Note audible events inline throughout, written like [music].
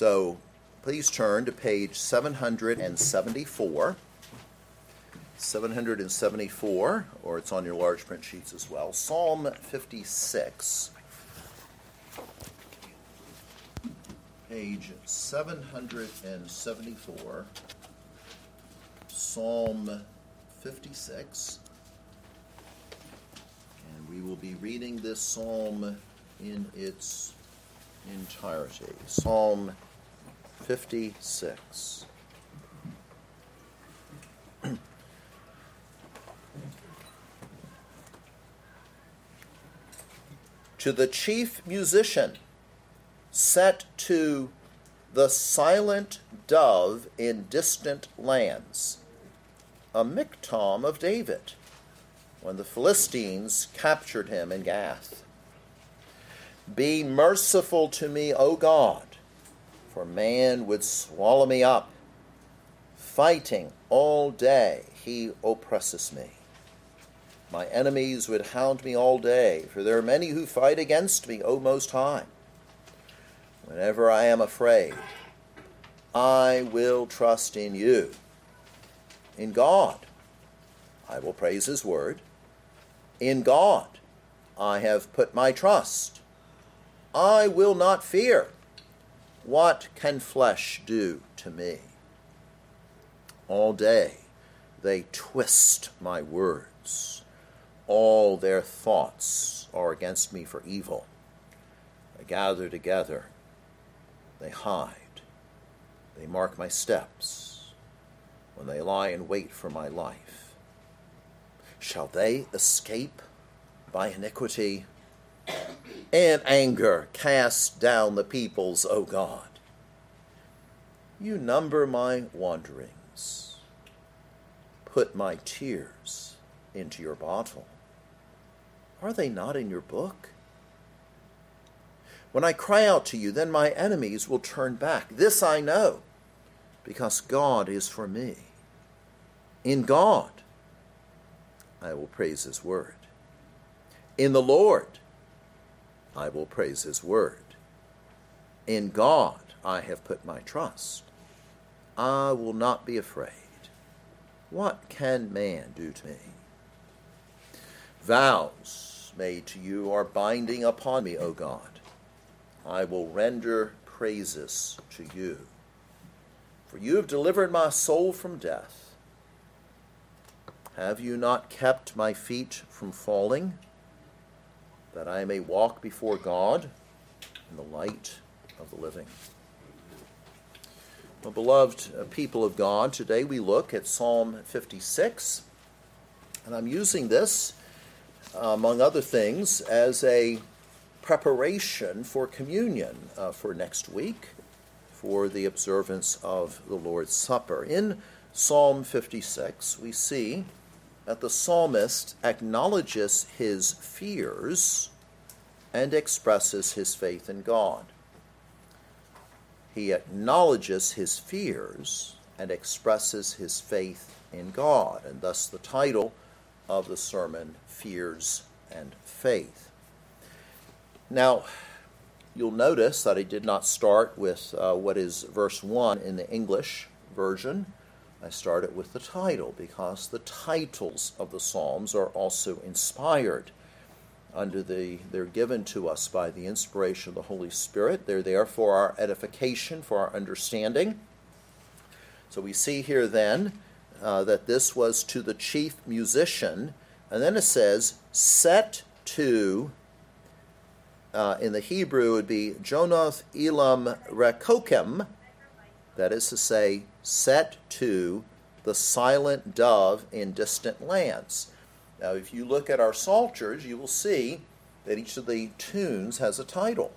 So please turn to page 774. 774, or it's on your large print sheets as well. Psalm 56. Page 774. Psalm 56. And we will be reading this psalm in its entirety. Psalm 56. To the chief musician, set to the silent dove in distant lands, a miktam of David, when the Philistines captured him in Gath. Be merciful to me, O God, for man would swallow me up. Fighting all day, he oppresses me. My enemies would hound me all day, for there are many who fight against me, O Most High. Whenever I am afraid, I will trust in you. In God, I will praise His word. In God, I have put my trust. I will not fear. What can flesh do to me? All day they twist my words. All their thoughts are against me for evil. They gather together. They hide. They mark my steps when they lie in wait for my life. Shall they escape by iniquity? and anger cast down the peoples, O God. You number my wanderings. Put my tears into your bottle. Are they not in your book? When I cry out to you, then my enemies will turn back. This I know, because God is for me. In God, I will praise his word. In the Lord, I will praise his word. In God I have put my trust. I will not be afraid. What can man do to me? Vows made to you are binding upon me, O God. I will render praises to you. For you have delivered my soul from death. Have you not kept my feet from falling? that I may walk before God in the light of the living. Beloved uh, people of God, today we look at Psalm 56, and I'm using this, uh, among other things, as a preparation for communion uh, for next week for the observance of the Lord's Supper. In Psalm 56, we see that the psalmist acknowledges his fears and expresses his faith in God. He acknowledges his fears and expresses his faith in God, and thus the title of the sermon, Fears and Faith. Now, you'll notice that I did not start with uh, what is verse 1 in the English version I started with the title because the titles of the Psalms are also inspired. Under the, they're given to us by the inspiration of the Holy Spirit. They're there for our edification, for our understanding. So we see here then uh, that this was to the chief musician, and then it says, set to, uh, in the Hebrew, it would be Jonath Elam Rekokem, that is to say, set to the silent dove in distant lands. Now, if you look at our psalters, you will see that each of the tunes has a title.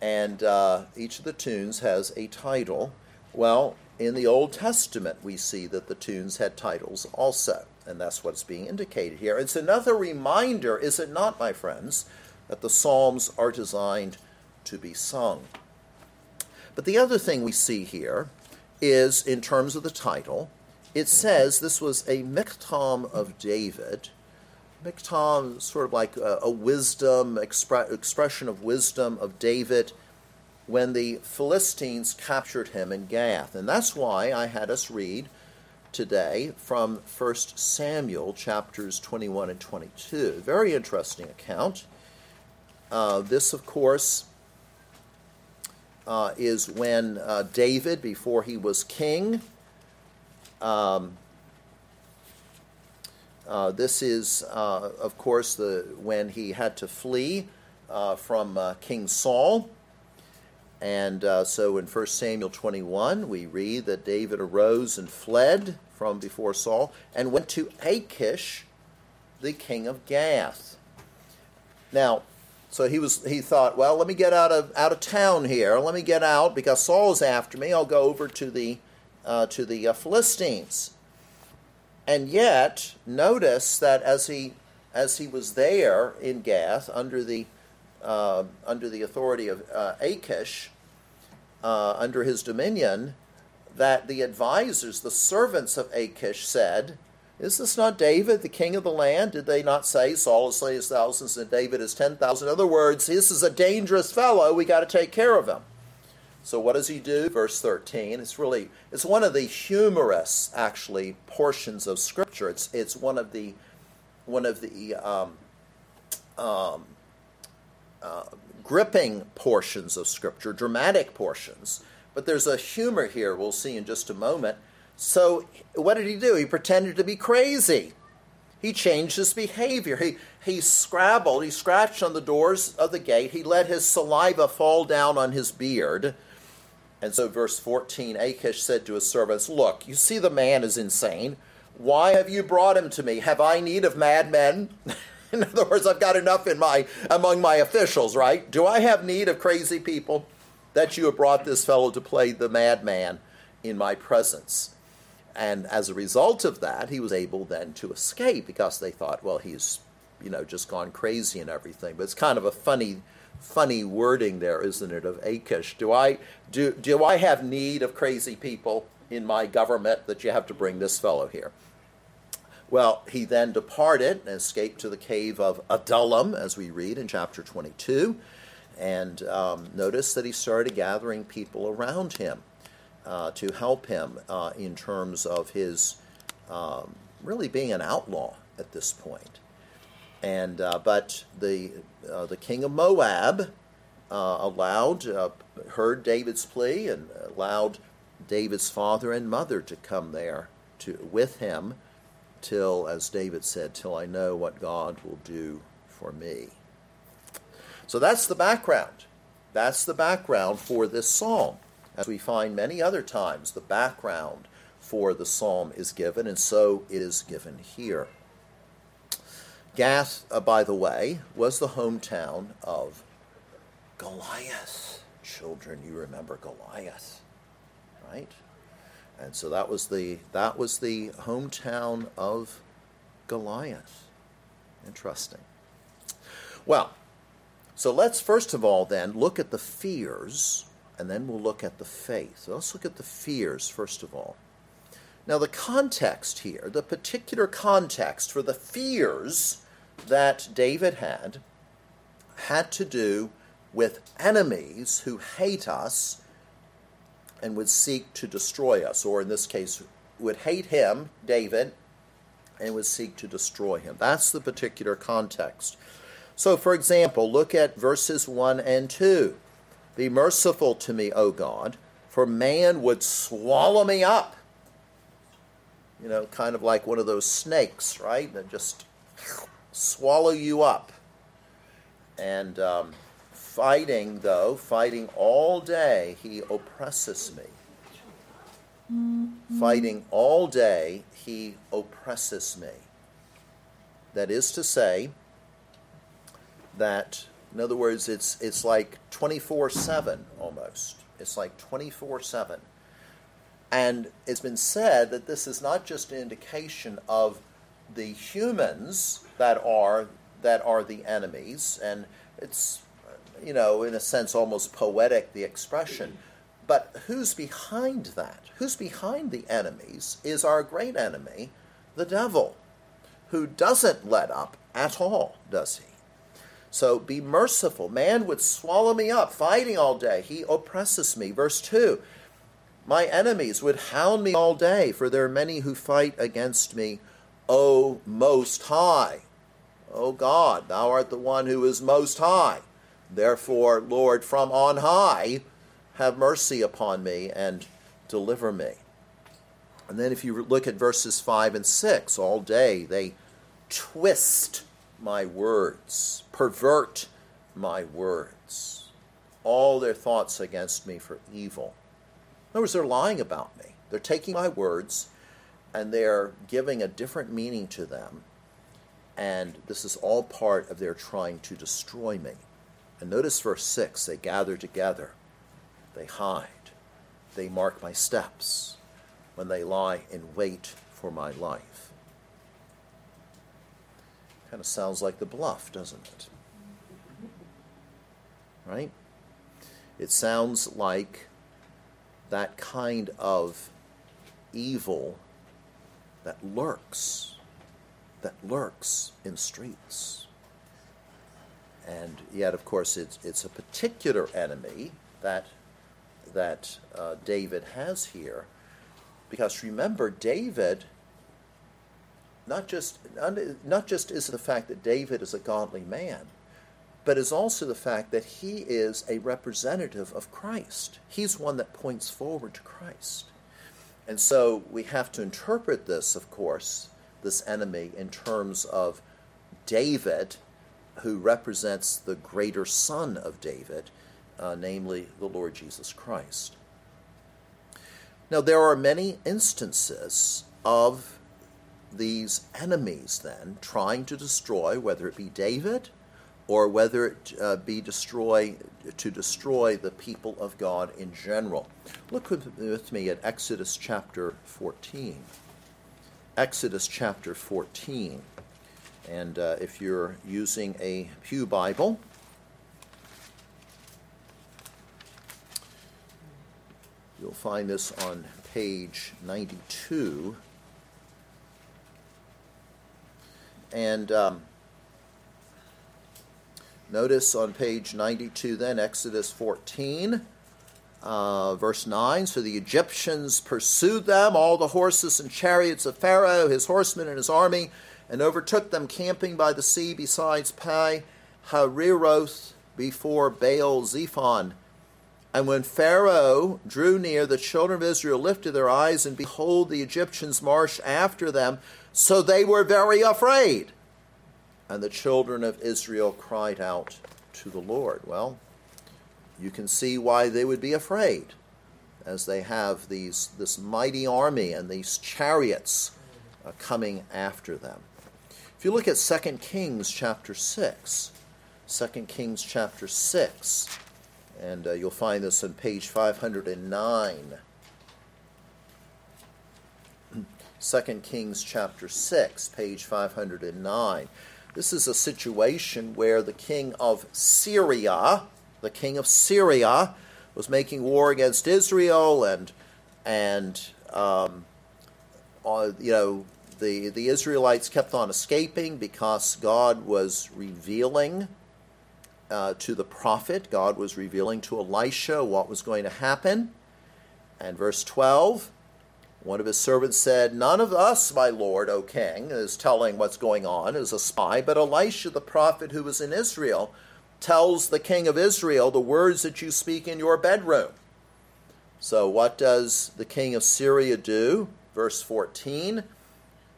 And uh, each of the tunes has a title. Well, in the Old Testament, we see that the tunes had titles also, and that's what's being indicated here. It's another reminder, is it not, my friends, that the Psalms are designed to be sung. But the other thing we see here is, in terms of the title, it says this was a miktam of David. Miktam, sort of like a, a wisdom, expre- expression of wisdom of David. when the Philistines captured him in Gath. And that's why I had us read today from 1 Samuel chapters 21 and 22. Very interesting account. Uh, this, of course, uh, is when uh, David, before he was king, um, uh, this is, uh, of course, the when he had to flee uh, from King Saul. And so in 1 Samuel 21, we read that David arose and fled from before Saul and went to Achish, the king of Gath. Now, so he was he thought, well, let me get out of out of town here. Let me get out because Saul is after me. I'll go over to the uh, to the uh, Philistines. And yet, notice that as he as he was there in Gath under the uh, under the authority of uh, Achish, uh, under his dominion, that the advisors, the servants of Achish, said, is this not David, the king of the land? Did they not say Saul has slain thousands and David is ten thousand? In other words, this is a dangerous fellow. We got to take care of him. So what does he do? Verse 13. It's really it's one of the humorous actually portions of scripture. It's it's one of the one of the um, um, uh, gripping portions of scripture, dramatic portions. But there's a humor here we'll see in just a moment so what did he do? He pretended to be crazy. He changed his behavior. He, he scrabbled, he scratched on the doors of the gate. He let his saliva fall down on his beard. And so, verse 14 Achish said to his servants, Look, you see the man is insane. Why have you brought him to me? Have I need of madmen? [laughs] in other words, I've got enough in my among my officials, right? Do I have need of crazy people that you have brought this fellow to play the madman in my presence? And as a result of that, he was able then to escape because they thought, well, he's, you know, just gone crazy and everything. But it's kind of a funny, funny wording there, isn't it, of Achish? Do I do do I have need of crazy people in my government that you have to bring this fellow here? Well, he then departed and escaped to the cave of Adullam, as we read in chapter 22. And um, notice that he started gathering people around him uh, to help him uh, in terms of his um, really being an outlaw at this point. And uh, but the uh, the king of Moab uh, allowed uh, heard David's plea and allowed David's father and mother to come there to with him till, as David said, till I know what God will do for me. So that's the background. That's the background for this psalm. As we find many other times, the background for the psalm is given, and so it is given here. Gath, uh, by the way, was the hometown of Goliath. Children, you remember Goliath, right? And so that was the that was the hometown of Goliath. Interesting. Well, so let's first of all then look at the fears and then we'll look at the faith. So let's look at the fears first of all. Now, the context here, the particular context for the fears that David had, had to do with enemies who hate us and would seek to destroy us, or in this case, would hate him, David, and would seek to destroy him. That's the particular context. So, for example, look at verses 1 and 2. Be merciful to me, O God, for man would swallow me up. You know, kind of like one of those snakes, right? That just swallow you up. And um, fighting, though, fighting all day, he oppresses me. Mm-hmm. Fighting all day, he oppresses me. That is to say, that in other words, it's, it's like 24 7 almost. It's like 24 7. And it's been said that this is not just an indication of the humans that are that are the enemies, and it's you know in a sense almost poetic the expression. But who's behind that? Who's behind the enemies is our great enemy, the devil, who doesn't let up at all, does he? So be merciful. Man would swallow me up, fighting all day. He oppresses me. Verse 2 My enemies would hound me all day, for there are many who fight against me, O Most High. O God, thou art the one who is most high. Therefore, Lord, from on high, have mercy upon me and deliver me. And then, if you look at verses 5 and 6, all day they twist my words, pervert my words, all their thoughts against me for evil. In other words, they're lying about me. They're taking my words and they're giving a different meaning to them. And this is all part of their trying to destroy me. And notice verse 6 they gather together, they hide, they mark my steps when they lie in wait for my life. Kind of sounds like the bluff, doesn't it? Right? It sounds like that kind of evil that lurks, that lurks in streets. And yet, of course, it's, it's a particular enemy that, that uh, David has here. Because remember, David, not just, not just is the fact that David is a godly man, but is also the fact that he is a representative of Christ. He's one that points forward to Christ. And so we have to interpret this, of course, this enemy, in terms of David, who represents the greater son of David, uh, namely the Lord Jesus Christ. Now, there are many instances of these enemies then trying to destroy, whether it be David or whether it uh, be destroy to destroy the people of God in general. Look with, with me at Exodus chapter 14. Exodus chapter 14. And uh, if you're using a Pew Bible, you'll find this on page 92. And um, Notice on page 92, then, Exodus 14, uh, verse 9. So the Egyptians pursued them, all the horses and chariots of Pharaoh, his horsemen, and his army, and overtook them camping by the sea besides Pi Hahiroth before Baal Zephon. And when Pharaoh drew near, the children of Israel lifted their eyes, and behold, the Egyptians marched after them. So they were very afraid. And the children of Israel cried out to the Lord. Well, you can see why they would be afraid as they have these, this mighty army and these chariots uh, coming after them. If you look at 2 Kings chapter 6, 2 Kings chapter 6, and uh, you'll find this on page 509. 2 [clears throat] Kings chapter 6, page 509. This is a situation where the king of Syria, the king of Syria, was making war against Israel, and and um, uh, you know the the Israelites kept on escaping because God was revealing uh, to the prophet, God was revealing to Elisha what was going to happen. And verse twelve. One of his servants said, None of us, my lord, O king, is telling what's going on, is a spy, but Elisha the prophet who was in Israel tells the king of Israel the words that you speak in your bedroom. So, what does the king of Syria do? Verse 14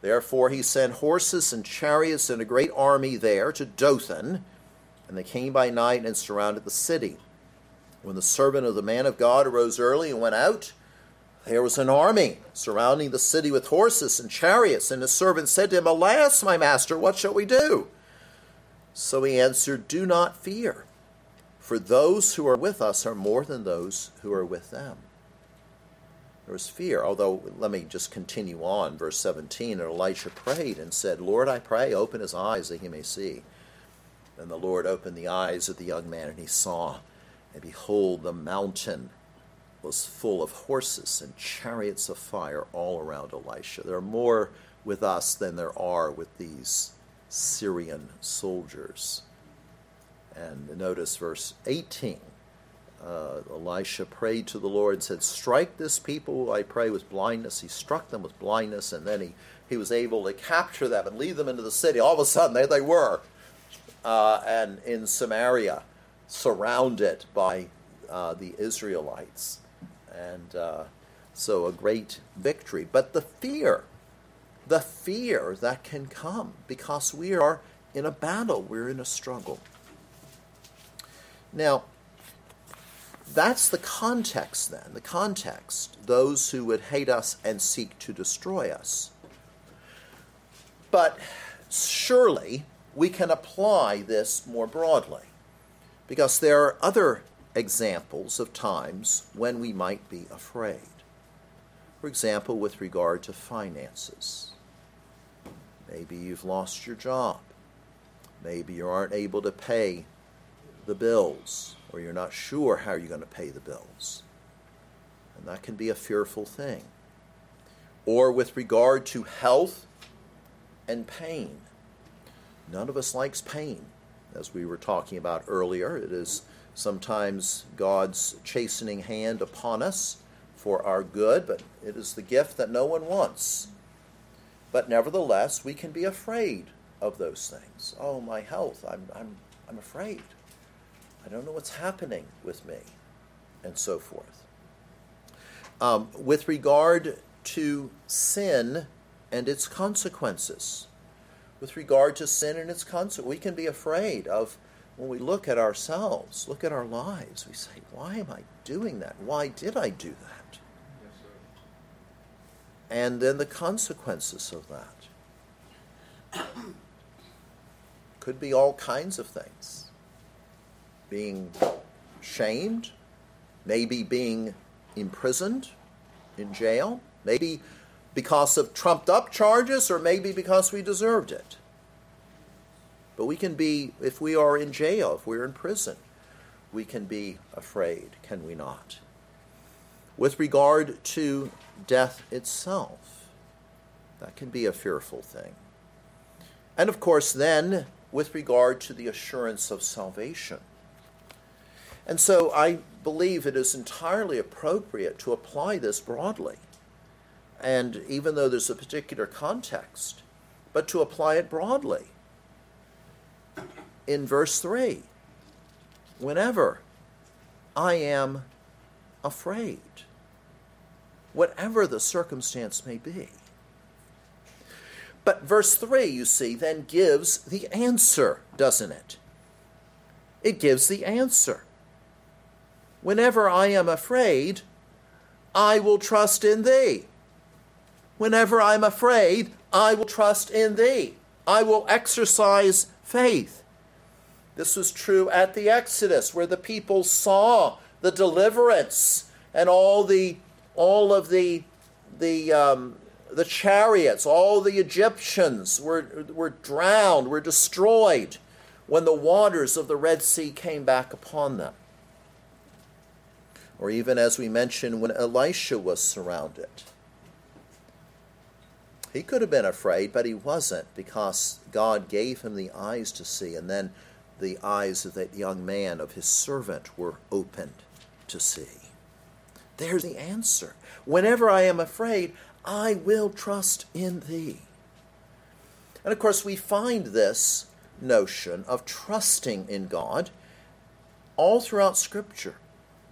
Therefore he sent horses and chariots and a great army there to Dothan, and they came by night and surrounded the city. When the servant of the man of God arose early and went out, there was an army surrounding the city with horses and chariots, and his servant said to him, Alas, my master, what shall we do? So he answered, Do not fear, for those who are with us are more than those who are with them. There was fear, although let me just continue on. Verse 17 And Elisha prayed and said, Lord, I pray, open his eyes that he may see. And the Lord opened the eyes of the young man, and he saw, and behold, the mountain was full of horses and chariots of fire all around Elisha. There are more with us than there are with these Syrian soldiers. And notice verse 18. Uh, Elisha prayed to the Lord and said, Strike this people, I pray, with blindness. He struck them with blindness, and then he, he was able to capture them and lead them into the city. All of a sudden, there they were, uh, and in Samaria, surrounded by uh, the Israelites. And uh, so a great victory. But the fear, the fear that can come because we are in a battle, we're in a struggle. Now, that's the context then, the context, those who would hate us and seek to destroy us. But surely we can apply this more broadly because there are other examples of times when we might be afraid. For example, with regard to finances. Maybe you've lost your job. Maybe you aren't able to pay the bills, or you're not sure how you're going to pay the bills. And that can be a fearful thing. Or with regard to health and pain. None of us likes pain. As we were talking about earlier, it is sometimes God's chastening hand upon us for our good, but it is the gift that no one wants. But nevertheless, we can be afraid of those things. Oh, my health, I'm, I'm, I'm afraid. I don't know what's happening with me, and so forth. Um, with regard to sin and its consequences, with regard to sin and its consequences, we can be afraid of when we look at ourselves, look at our lives, we say, Why am I doing that? Why did I do that? Yes, and then the consequences of that [coughs] could be all kinds of things being shamed, maybe being imprisoned in jail, maybe because of trumped up charges, or maybe because we deserved it. But we can be, if we are in jail, if we're in prison, we can be afraid, can we not? With regard to death itself, that can be a fearful thing. And of course, then, with regard to the assurance of salvation. And so I believe it is entirely appropriate to apply this broadly. And even though there's a particular context, but to apply it broadly in verse 3 whenever I am afraid, whatever the circumstance may be. But verse 3, you see, then gives the answer, doesn't it? It gives the answer. Whenever I am afraid, I will trust in thee. Whenever I'm afraid, I will trust in thee. I will exercise faith. This was true at the Exodus, where the people saw the deliverance and all the all of the the um, the chariots, all the Egyptians were were drowned, were destroyed when the waters of the Red Sea came back upon them. Or even as we mentioned, when Elisha was surrounded. He could have been afraid, but he wasn't because God gave him the eyes to see. And then the eyes of that young man, of his servant, were opened to see. There's the answer. Whenever I am afraid, I will trust in thee. And of course, we find this notion of trusting in God all throughout Scripture.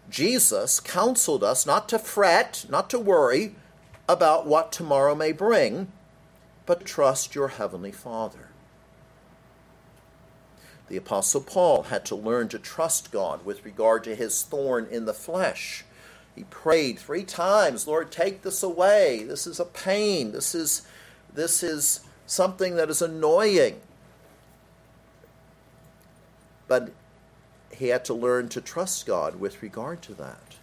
Jesus counseled us not to fret, not to worry about what tomorrow may bring, but trust your Heavenly Father. The Apostle Paul had to learn to trust God with regard to his thorn in the flesh. He prayed three times, Lord, take this away. This is a pain. This is, this is something that is annoying. But he had to learn to trust God with regard to that.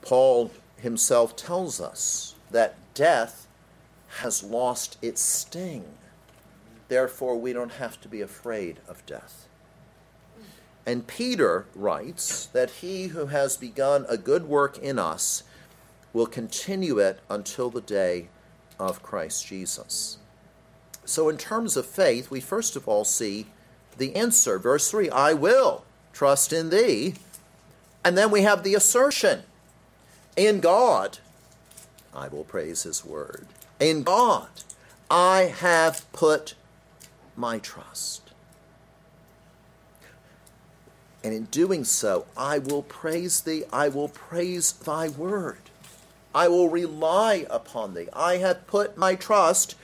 Paul himself tells us that death has lost its sting. Therefore, we don't have to be afraid of death. And Peter writes that he who has begun a good work in us will continue it until the day of Christ Jesus. So, in terms of faith, we first of all see the answer. Verse 3 I will trust in thee. And then we have the assertion in God, I will praise his word. In God, I have put my trust. And in doing so, I will praise thee, I will praise thy word. I will rely upon thee. I have put my trust.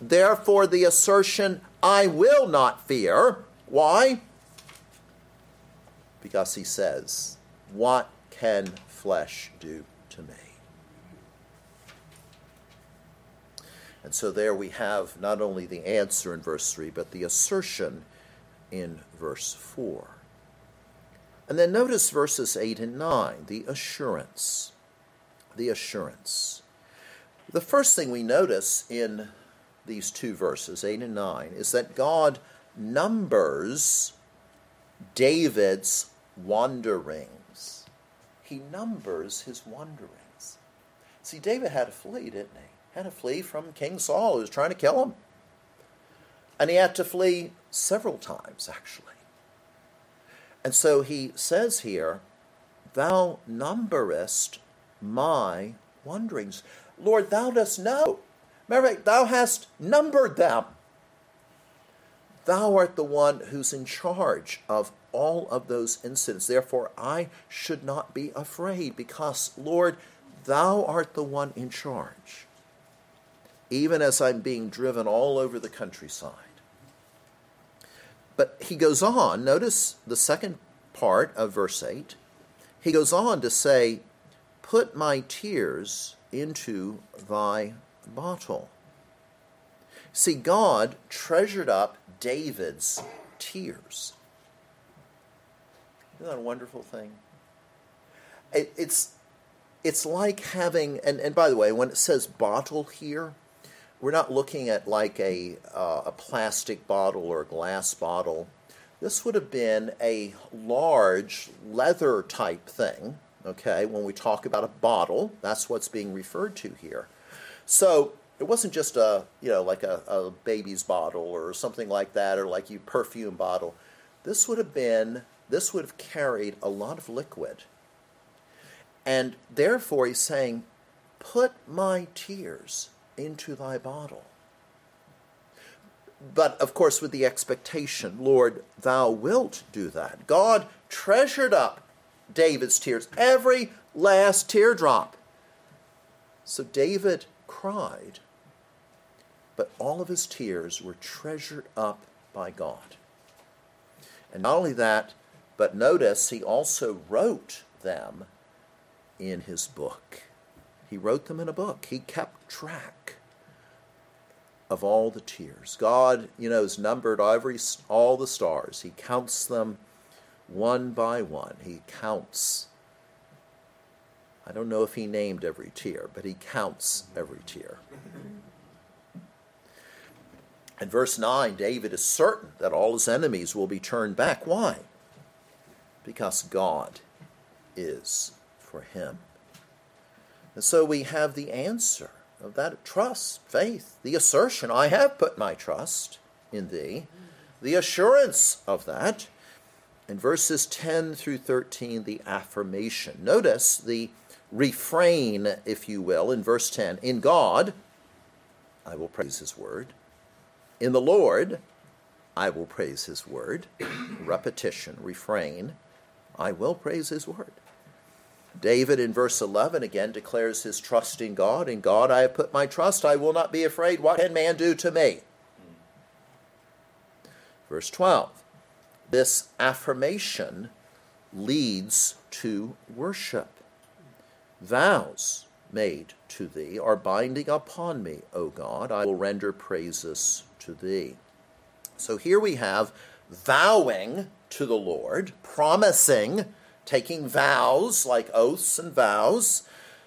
Therefore, the assertion, I will not fear. Why? Because he says, What can flesh do to me? And so there we have not only the answer in verse 3, but the assertion in verse 4. And then notice verses 8 and 9, the assurance. The assurance. The first thing we notice in these two verses, 8 and 9, is that God numbers David's wanderings. He numbers his wanderings. See, David had to flee, didn't he? Had to flee from King Saul, who was trying to kill him. And he had to flee several times, actually. And so he says here, Thou numberest my wanderings. Lord, thou dost know. Remember, thou hast numbered them. Thou art the one who's in charge of all of those incidents. Therefore, I should not be afraid because, Lord, thou art the one in charge even as I'm being driven all over the countryside. But he goes on, notice the second part of verse 8. He goes on to say, Put my tears into thy bottle. See, God treasured up David's tears. Isn't that a wonderful thing? It, it's, it's like having, and, and by the way, when it says bottle here, we're not looking at like a, uh, a plastic bottle or a glass bottle. This would have been a large leather type thing, okay, when we talk about a bottle. That's what's being referred to here. So it wasn't just a, you know, like a, a baby's bottle or something like that, or like you perfume bottle. This would have been, this would have carried a lot of liquid. And therefore, he's saying, Put my tears into thy bottle. But of course, with the expectation, Lord, thou wilt do that. God treasured up David's tears, every last teardrop. So David cried, but all of his tears were treasured up by God. And not only that, but notice he also wrote them in his book. He wrote them in a book. He kept track of all the tears. God, you know, has numbered every all the stars. He counts them one by one. He counts. I don't know if he named every tear, but he counts every tear. In verse 9, David is certain that all his enemies will be turned back. Why? Because God is for him. And so we have the answer of that trust, faith, the assertion, I have put my trust in thee, the assurance of that. In verses 10 through 13, the affirmation. Notice the refrain, if you will, in verse 10 In God, I will praise his word. In the Lord, I will praise his word. Repetition, refrain, I will praise his word. David in verse 11 again declares his trust in God. In God I have put my trust. I will not be afraid. What can man do to me? Verse 12. This affirmation leads to worship. Vows made to thee are binding upon me, O God. I will render praises to thee. So here we have vowing to the Lord, promising taking vows like oaths and vows,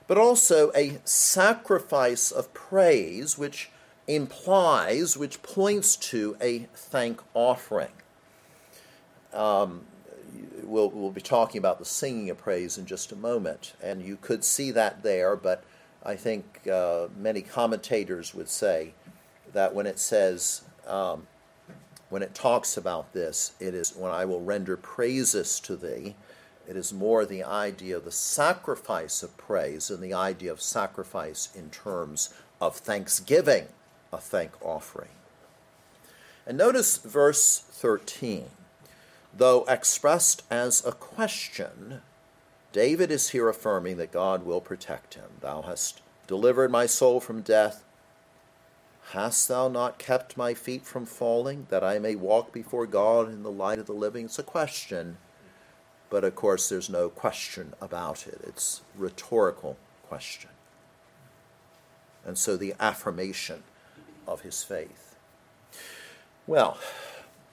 but also a sacrifice of praise, which implies, which points to a thank offering. Um, we'll, we'll be talking about the singing of praise in just a moment, and you could see that there, but I think uh, many commentators would say that when it says um, when it talks about this, it is when I will render praises to thee. It is more the idea of the sacrifice of praise and the idea of sacrifice in terms of thanksgiving, a thank offering. And notice verse 13. Though expressed as a question, David is here affirming that God will protect him. Thou hast delivered my soul from death. Hast thou not kept my feet from falling, that I may walk before God in the light of the living? It's a question, but of course there's no question about it. It's rhetorical question. And so the affirmation of his faith. Well,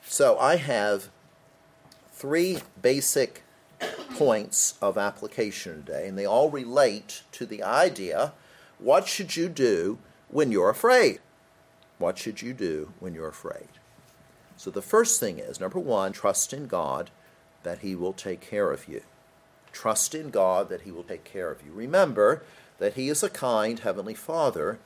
so I have three basic points of application today, and they all relate to the idea what should you do when you're afraid? What should you do when you're afraid? So the first thing is number one, trust in God that He will take care of you. Trust in God that He will take care of you. Remember that He is a kind Heavenly Father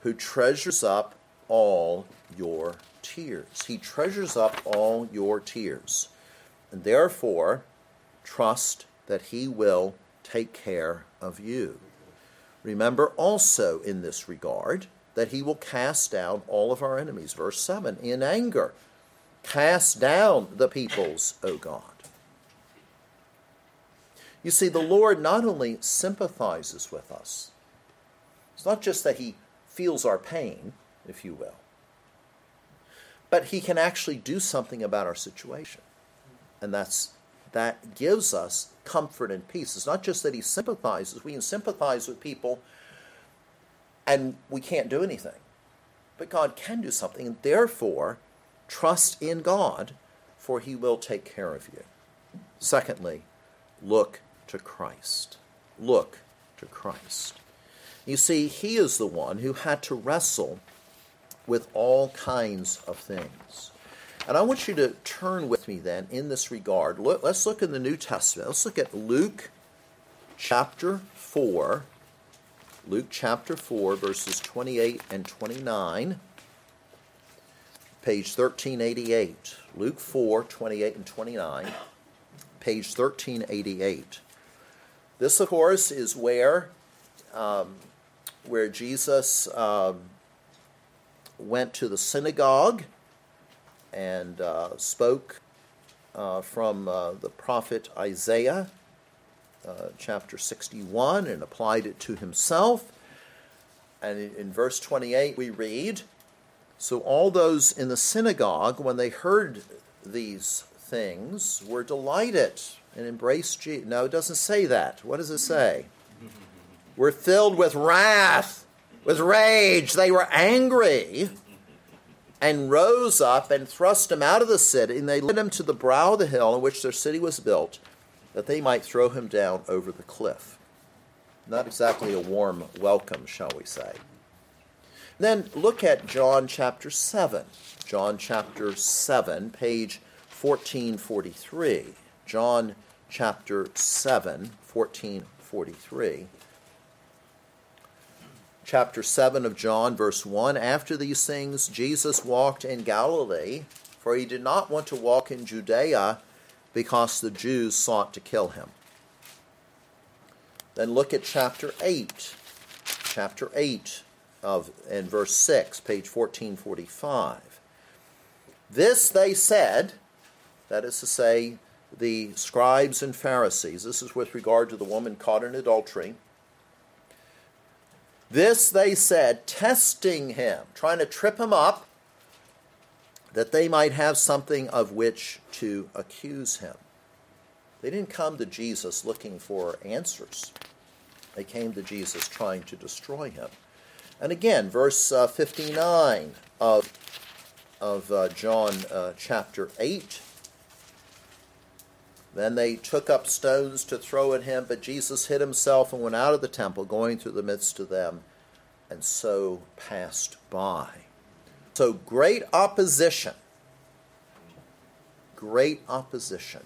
who treasures up all your tears. He treasures up all your tears. And therefore, trust that He will take care of you. Remember also in this regard that he will cast down all of our enemies. Verse 7 In anger, cast down the peoples, O God. You see, the Lord not only sympathizes with us, it's not just that he feels our pain, if you will, but he can actually do something about our situation. And that's that gives us comfort and peace. It's not just that he sympathizes, we can sympathize with people and we can't do anything. But God can do something, and therefore, trust in God, for he will take care of you. Secondly, look to Christ. Look to Christ. You see, he is the one who had to wrestle with all kinds of things. And I want you to turn with me then in this regard. Look, let's look in the New Testament. Let's look at Luke chapter 4 Luke chapter 4, verses 28 and 29, page 1388. Luke 4, 28 and 29, page 1388. This, of course, is where, um, where Jesus um, went to the synagogue and uh, spoke uh, from uh, the prophet Isaiah uh, chapter 61 and applied it to himself. And in, in verse 28, we read So all those in the synagogue, when they heard these things, were delighted and embraced Jesus. No, it doesn't say that. What does it say? We're filled with wrath, with rage. They were angry and rose up and thrust him out of the city, and they led him to the brow of the hill on which their city was built that they might throw him down over the cliff. Not exactly a warm welcome, shall we say. Then look at John chapter 7. John chapter 7, page 1443. John chapter 7, 1443. Chapter 7 of John, verse 1 After these things, Jesus walked in Galilee, for he did not want to walk in Judea because the Jews sought to kill him. Then look at chapter 8. Chapter 8 of and verse 6, page 1445. This they said, that is to say, the scribes and Pharisees, this is with regard to the woman caught in adultery. This they said, testing him, trying to trip him up that they might have something of which to accuse him. They didn't come to Jesus looking for answers, they came to Jesus trying to destroy him. And again, verse uh, 59 of, of uh, John uh, chapter 8. Then they took up stones to throw at him, but Jesus hid himself and went out of the temple, going through the midst of them, and so passed by. So great opposition. Great opposition.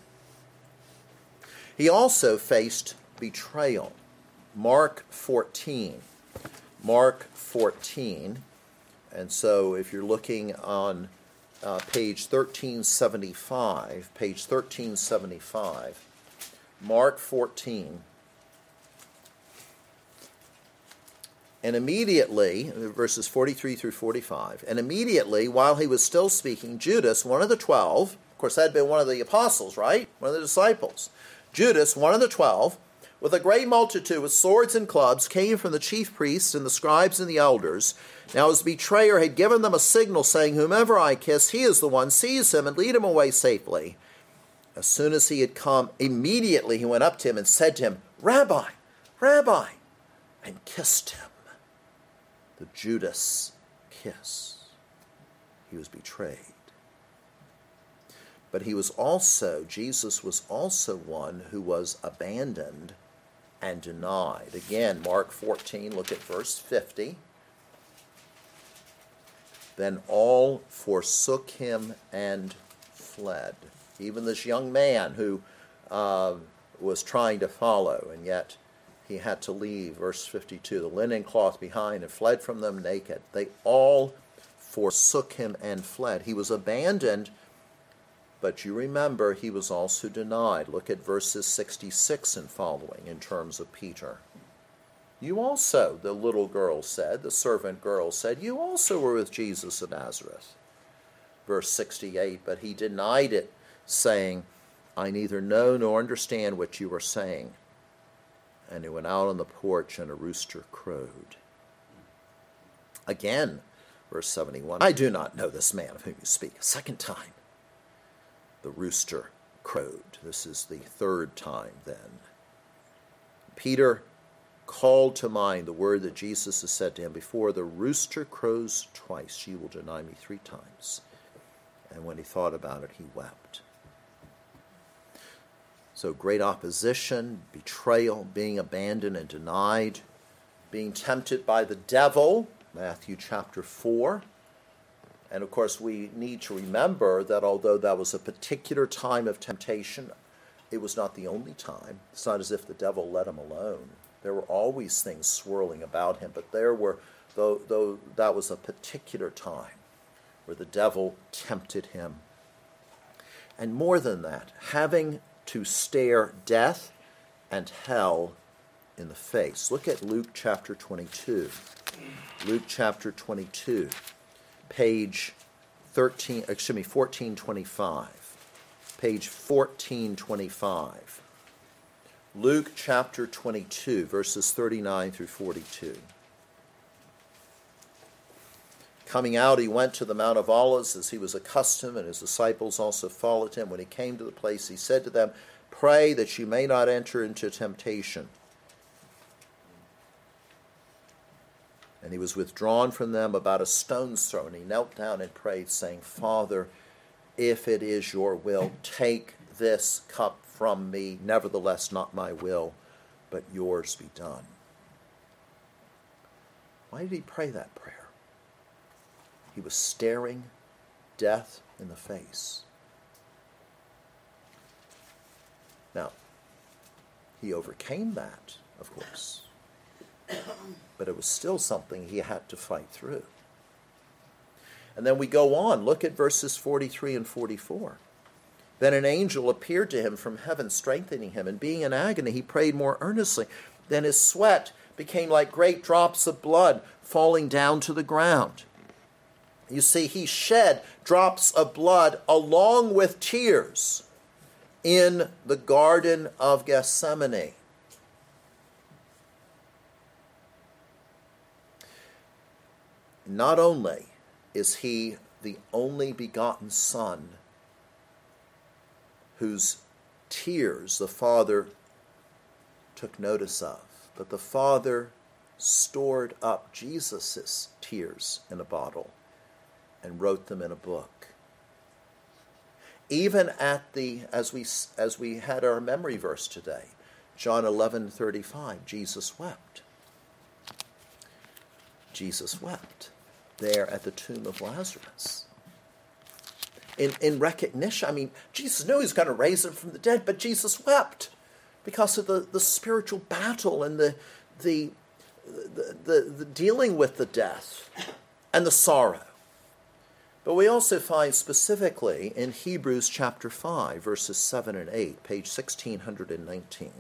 He also faced betrayal. Mark 14. Mark 14. And so if you're looking on uh, page 1375, page 1375, Mark 14. And immediately, verses 43 through 45, and immediately, while he was still speaking, Judas, one of the twelve, of course, that had been one of the apostles, right? One of the disciples. Judas, one of the twelve, with a great multitude with swords and clubs, came from the chief priests and the scribes and the elders. Now his betrayer had given them a signal, saying, Whomever I kiss, he is the one. Seize him and lead him away safely. As soon as he had come, immediately he went up to him and said to him, Rabbi, Rabbi, and kissed him the Judas kiss. He was betrayed. But he was also, Jesus was also one who was abandoned and denied. Again, Mark 14, look at verse 50. Then all forsook him and fled. Even this young man who uh, was trying to follow, and yet he had to leave. Verse 52 the linen cloth behind and fled from them naked. They all forsook him and fled. He was abandoned, but you remember he was also denied. Look at verses 66 and following in terms of Peter. You also, the little girl said, the servant girl said, you also were with Jesus of Nazareth. Verse 68 But he denied it, saying, I neither know nor understand what you are saying and he went out on the porch, and a rooster crowed. Again, verse 71 I do not know this man of whom you speak. A second time, the rooster crowed. This is the third time then. Peter called to mind the word that Jesus has said to him before the rooster crows twice, you will deny me three times. And when he thought about it, he wept. So, great opposition, betrayal, being abandoned and denied, being tempted by the devil, Matthew chapter 4. And of course, we need to remember that although that was a particular time of temptation, it was not the only time. It's not as if the devil let him alone. There were always things swirling about him, but there were, though, though that was a particular time where the devil tempted him. And more than that, having to stare death and hell in the face. Look at Luke chapter 22. Luke chapter 22, page 13, excuse me, 1425. Page 1425. Luke chapter 22, verses 39 through 42. Coming out, he went to the Mount of Olives as he was accustomed, and his disciples also followed him. When he came to the place, he said to them, Pray that you may not enter into temptation. And he was withdrawn from them about a stone's throw, and he knelt down and prayed, saying, Father, if it is your will, take this cup from me. Nevertheless, not my will, but yours be done. Why did he pray that prayer? He was staring death in the face. Now, he overcame that, of course, but it was still something he had to fight through. And then we go on, look at verses 43 and 44. Then an angel appeared to him from heaven, strengthening him, and being in agony, he prayed more earnestly. Then his sweat became like great drops of blood falling down to the ground. You see, he shed drops of blood along with tears in the Garden of Gethsemane. Not only is he the only begotten Son whose tears the Father took notice of, but the Father stored up Jesus' tears in a bottle and wrote them in a book. Even at the as we as we had our memory verse today, John 11:35, Jesus wept. Jesus wept there at the tomb of Lazarus. In, in recognition, I mean, Jesus knew he was going to raise him from the dead, but Jesus wept because of the, the spiritual battle and the, the, the, the, the dealing with the death and the sorrow. But we also find specifically in Hebrews chapter 5, verses 7 and 8, page 1619.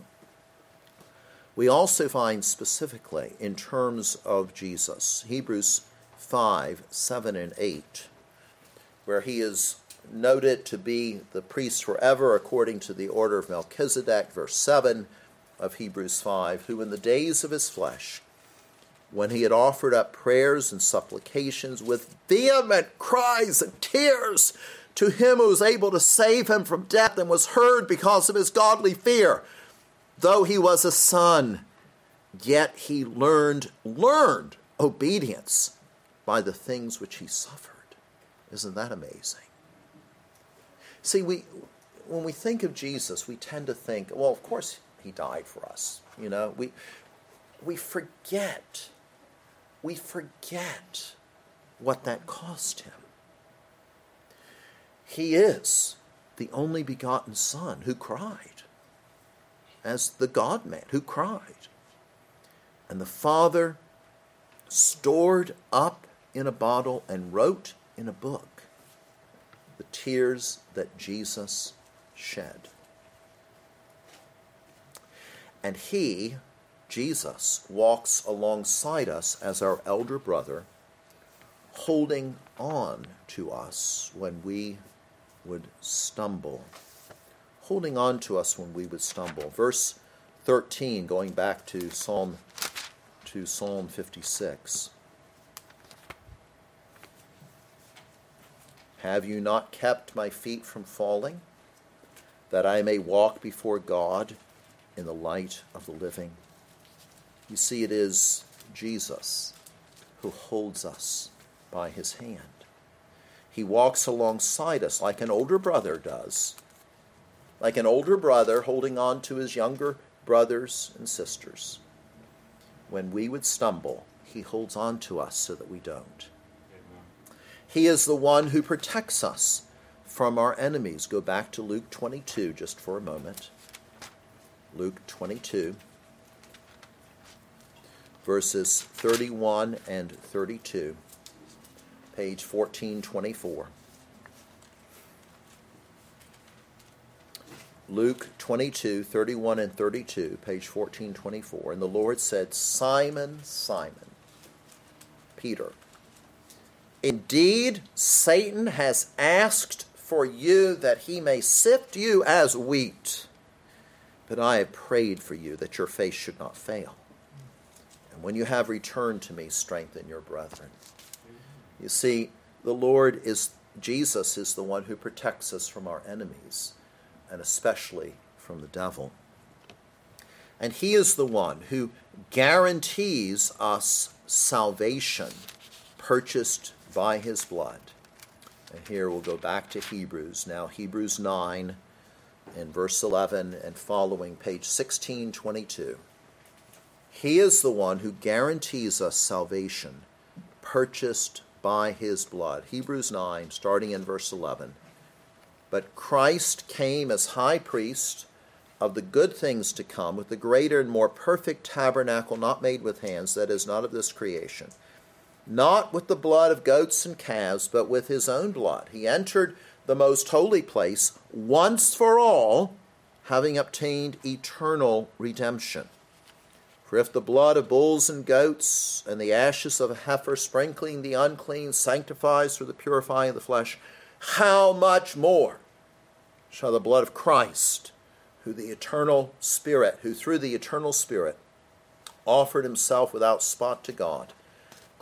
We also find specifically in terms of Jesus, Hebrews 5, 7, and 8, where he is noted to be the priest forever according to the order of Melchizedek, verse 7 of Hebrews 5, who in the days of his flesh, when he had offered up prayers and supplications with vehement cries and tears to him who was able to save him from death and was heard because of his godly fear, though he was a son, yet he learned, learned obedience by the things which he suffered. Isn't that amazing? See, we when we think of Jesus, we tend to think, well, of course he died for us. You know, we we forget we forget what that cost him. He is the only begotten Son who cried, as the God man who cried. And the Father stored up in a bottle and wrote in a book the tears that Jesus shed. And he Jesus walks alongside us as our elder brother, holding on to us when we would stumble. Holding on to us when we would stumble. Verse 13, going back to Psalm to Psalm 56. Have you not kept my feet from falling, that I may walk before God in the light of the living? You see, it is Jesus who holds us by his hand. He walks alongside us like an older brother does, like an older brother holding on to his younger brothers and sisters. When we would stumble, he holds on to us so that we don't. He is the one who protects us from our enemies. Go back to Luke 22 just for a moment. Luke 22 verses 31 and 32, page 1424. Luke 22, 31 and 32, page 1424. And the Lord said, Simon, Simon, Peter, indeed Satan has asked for you that he may sift you as wheat, but I have prayed for you that your faith should not fail. And when you have returned to me, strengthen your brethren. You see, the Lord is, Jesus is the one who protects us from our enemies, and especially from the devil. And he is the one who guarantees us salvation purchased by his blood. And here we'll go back to Hebrews. Now, Hebrews 9 in verse 11 and following, page 1622. He is the one who guarantees us salvation, purchased by his blood. Hebrews 9, starting in verse 11. But Christ came as high priest of the good things to come with the greater and more perfect tabernacle not made with hands, that is, not of this creation. Not with the blood of goats and calves, but with his own blood. He entered the most holy place once for all, having obtained eternal redemption. For if the blood of bulls and goats and the ashes of a heifer sprinkling the unclean sanctifies for the purifying of the flesh, how much more shall the blood of Christ, who the eternal Spirit, who through the eternal Spirit offered himself without spot to God,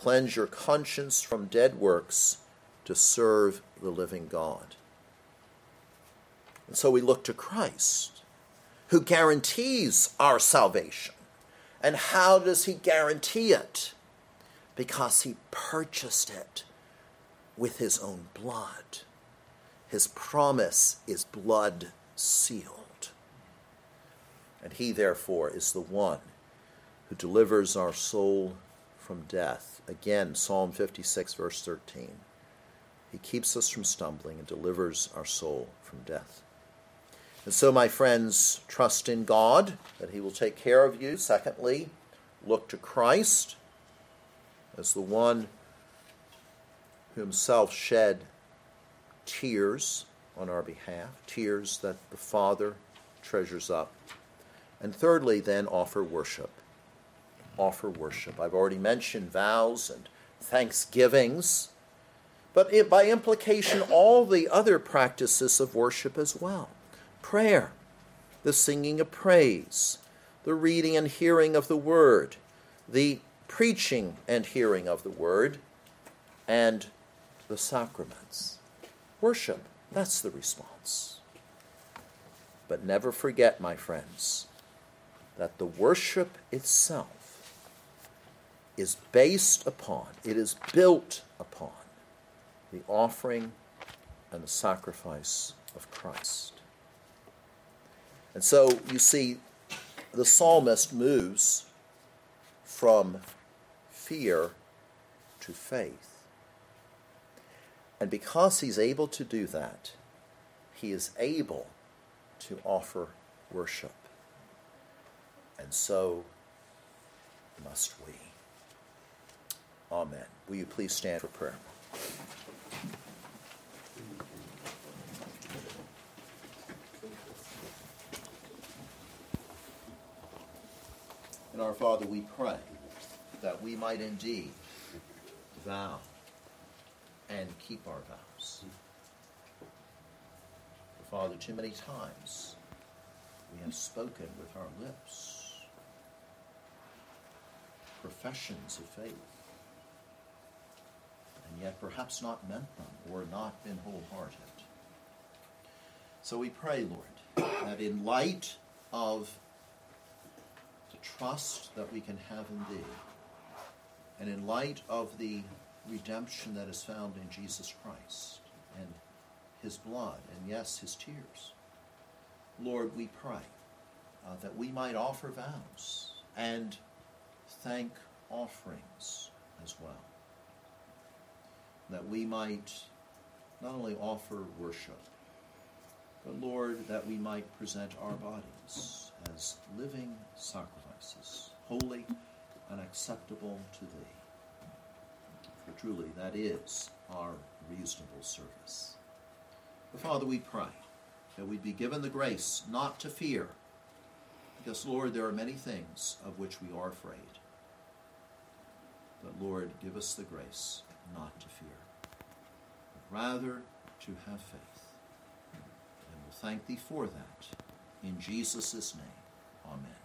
cleanse your conscience from dead works to serve the living God. And so we look to Christ, who guarantees our salvation and how does he guarantee it? Because he purchased it with his own blood. His promise is blood sealed. And he, therefore, is the one who delivers our soul from death. Again, Psalm 56, verse 13. He keeps us from stumbling and delivers our soul from death. And so, my friends, trust in God that He will take care of you. Secondly, look to Christ as the one who Himself shed tears on our behalf, tears that the Father treasures up. And thirdly, then offer worship. Offer worship. I've already mentioned vows and thanksgivings, but it, by implication, all the other practices of worship as well prayer, the singing of praise, the reading and hearing of the word, the preaching and hearing of the word, and the sacraments. Worship, that's the response. But never forget, my friends, that the worship itself is based upon, it is built upon the offering and the sacrifice of Christ. And so you see, the psalmist moves from fear to faith. And because he's able to do that, he is able to offer worship. And so must we. Amen. Will you please stand for prayer? And our Father, we pray that we might indeed vow and keep our vows. Father, too many times we have spoken with our lips professions of faith, yet perhaps not meant them or not been wholehearted. So we pray, Lord, that in light of the trust that we can have in Thee, and in light of the redemption that is found in Jesus Christ and his blood, and yes, his tears. Lord, we pray uh, that we might offer vows and thank offerings as well. That we might not only offer worship, but Lord, that we might present our bodies as living sacrifices, holy and acceptable to Thee. For truly, that is our reasonable service. But Father, we pray that we be given the grace not to fear, because, Lord, there are many things of which we are afraid. But, Lord, give us the grace not to fear, but rather to have faith. And we'll thank Thee for that. In Jesus' name, amen.